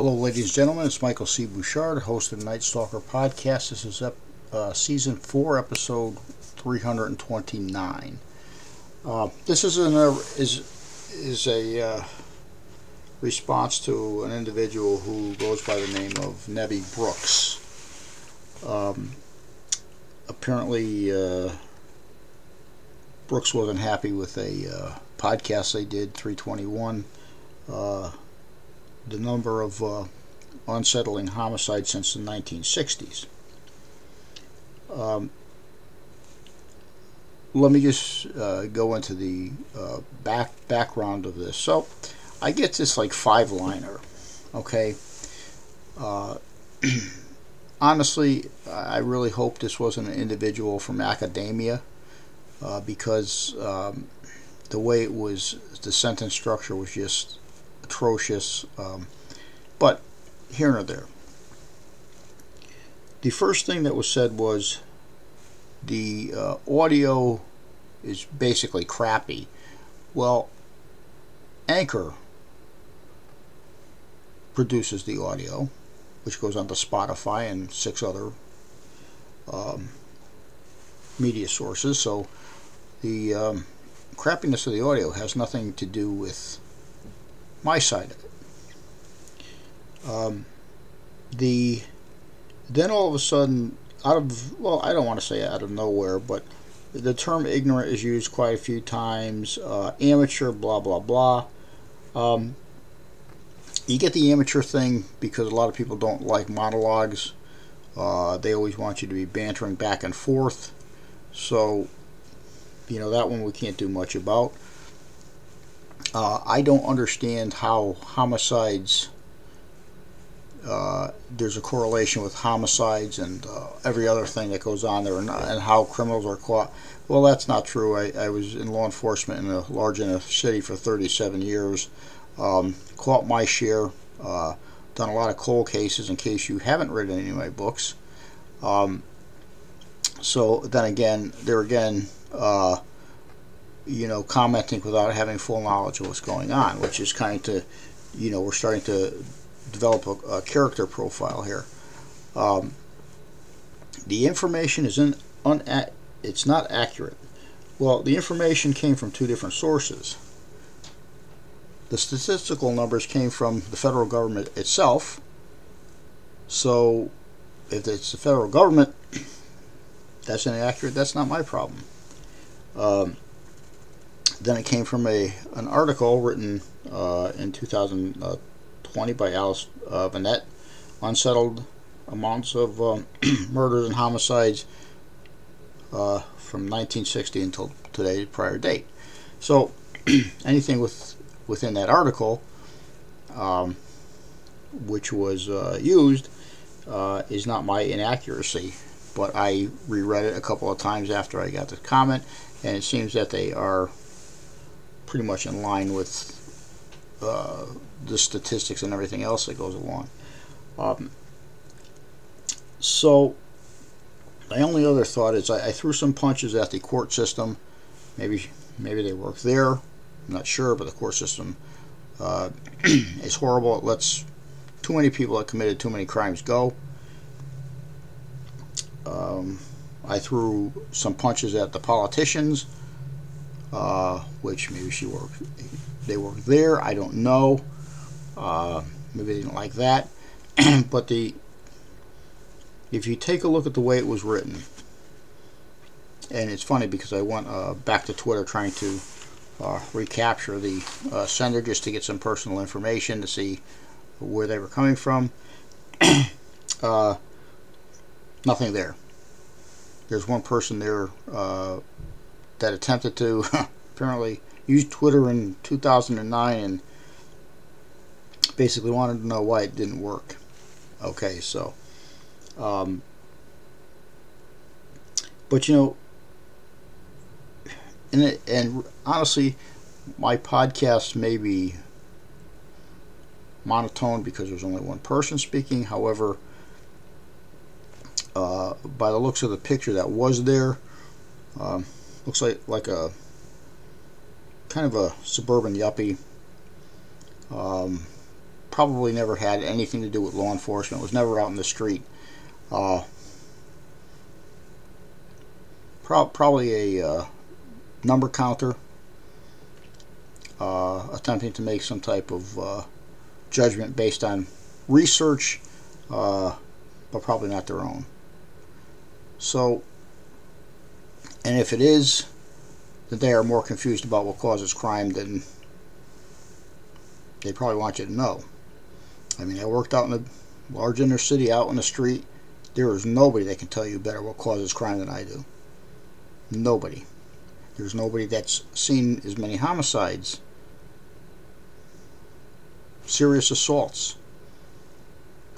Hello, ladies and gentlemen. It's Michael C. Bouchard, host of the Night Stalker podcast. This is uh, season four, episode 329. Uh, this is an uh, is is a uh, response to an individual who goes by the name of Nevie Brooks. Um, apparently, uh, Brooks wasn't happy with a uh, podcast they did, 321 the number of uh, unsettling homicides since the 1960s. Um, let me just uh, go into the uh, back background of this. So, I get this like five liner. Okay. Uh, honestly, I really hope this wasn't an individual from academia uh, because um, the way it was, the sentence structure was just atrocious, um, but here and there. The first thing that was said was the uh, audio is basically crappy. Well, Anchor produces the audio, which goes onto Spotify and six other um, media sources. So the um, crappiness of the audio has nothing to do with my side of it. Um, the then all of a sudden, out of well, I don't want to say out of nowhere, but the term ignorant is used quite a few times. Uh, amateur, blah blah blah. Um, you get the amateur thing because a lot of people don't like monologues. Uh, they always want you to be bantering back and forth. So, you know, that one we can't do much about. Uh, I don't understand how homicides. Uh, there's a correlation with homicides and uh, every other thing that goes on there, and, and, how criminals are caught. Well, that's not true. I, I, was in law enforcement in a large enough city for 37 years. Um, caught my share. Uh, done a lot of cold cases. In case you haven't read any of my books. Um, so then again, there again uh, you know, commenting without having full knowledge of what's going on, which is kind of, you know, we're starting to develop a, a character profile here. Um, the information is in un, it's not accurate. Well, the information came from two different sources. The statistical numbers came from the federal government itself. So, if it's the federal government, that's inaccurate. That's not my problem. Um, then it came from a an article written uh, in 2020 by Alice uh, Vanette, unsettled amounts of um, murders and homicides uh, from 1960 until today's prior date. So anything with within that article, um, which was uh, used, uh, is not my inaccuracy. But I reread it a couple of times after I got the comment, and it seems that they are pretty much in line with uh, the statistics and everything else that goes along. Um, so, my only other thought is I, I, threw some punches at the court system. Maybe maybe they work there. I'm not sure, but the court system uh, is horrible. It lets too many people that committed too many crimes go. Um, I threw some punches at the politicians uh, which maybe she worked. They worked there. I don't know. Uh, maybe they didn't like that. but the if you take a look at the way it was written, and it's funny because I went uh, back to Twitter trying to uh, recapture the uh, sender just to get some personal information to see where they were coming from. Uh, nothing there. There's one person there that attempted to apparently use Twitter in 2009 and basically wanted to know why it didn't work. Okay, so, um, but you know, and it, and honestly, my podcast may be monotone because there's only one person speaking. However, uh, by the looks of the picture that was there. Um, looks like like a kind of a suburban yuppie. Um, probably never had anything to do with law enforcement. Was never out in the street. Uh, pro- probably a uh, number counter, uh, attempting to make some type of uh, judgment based on research, uh, but probably not their own. So, and if it is that they are more confused about what causes crime than they probably want you to know. I mean, I worked out in a large inner city, out in the street. There is nobody that can tell you better what causes crime than I do. Nobody. There's nobody that's seen as many homicides, serious assaults,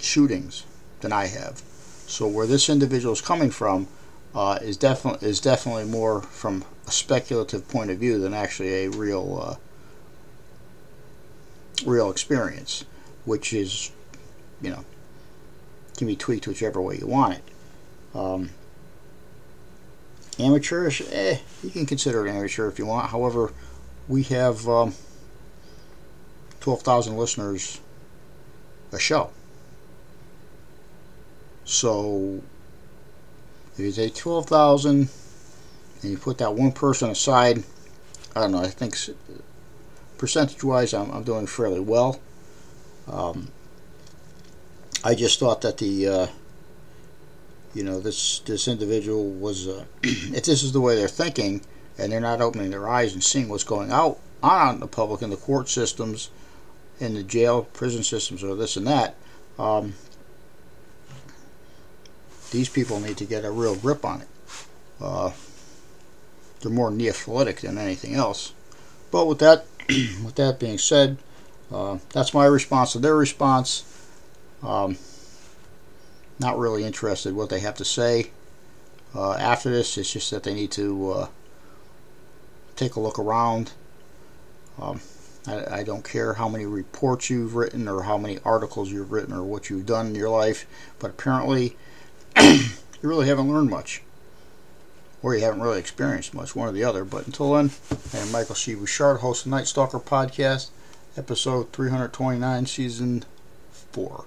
shootings than I have. So where this individual is coming from uh, is definitely is definitely more from a speculative point of view than actually a real uh, real experience, which is you know can be tweaked whichever way you want it. Um, amateurish, eh, you can consider it amateur if you want. However, we have um, 12,000 listeners a show. So if you take 12,000 and you put that one person aside, I don't know, I think percentage wise I'm, I'm doing fairly well. Um, I just thought that the uh, you know this this individual was uh, if this is the way they're thinking and they're not opening their eyes and seeing what's going out on the public in the court systems in the jail prison systems or this and that um, these people need to get a real grip on it uh, they're more neophytic than anything else but with that with that being said uh, that's my response to their response um, not really interested what they have to say uh, after this. It's just that they need to uh, take a look around. Um, I, I, don't care how many reports you've written or how many articles you've written or what you've done in your life, but apparently you really haven't learned much. Or you haven't really experienced much, one or the other. But until then, I am Michael C. Bouchard, host of Night Stalker Podcast, episode 329, season 4.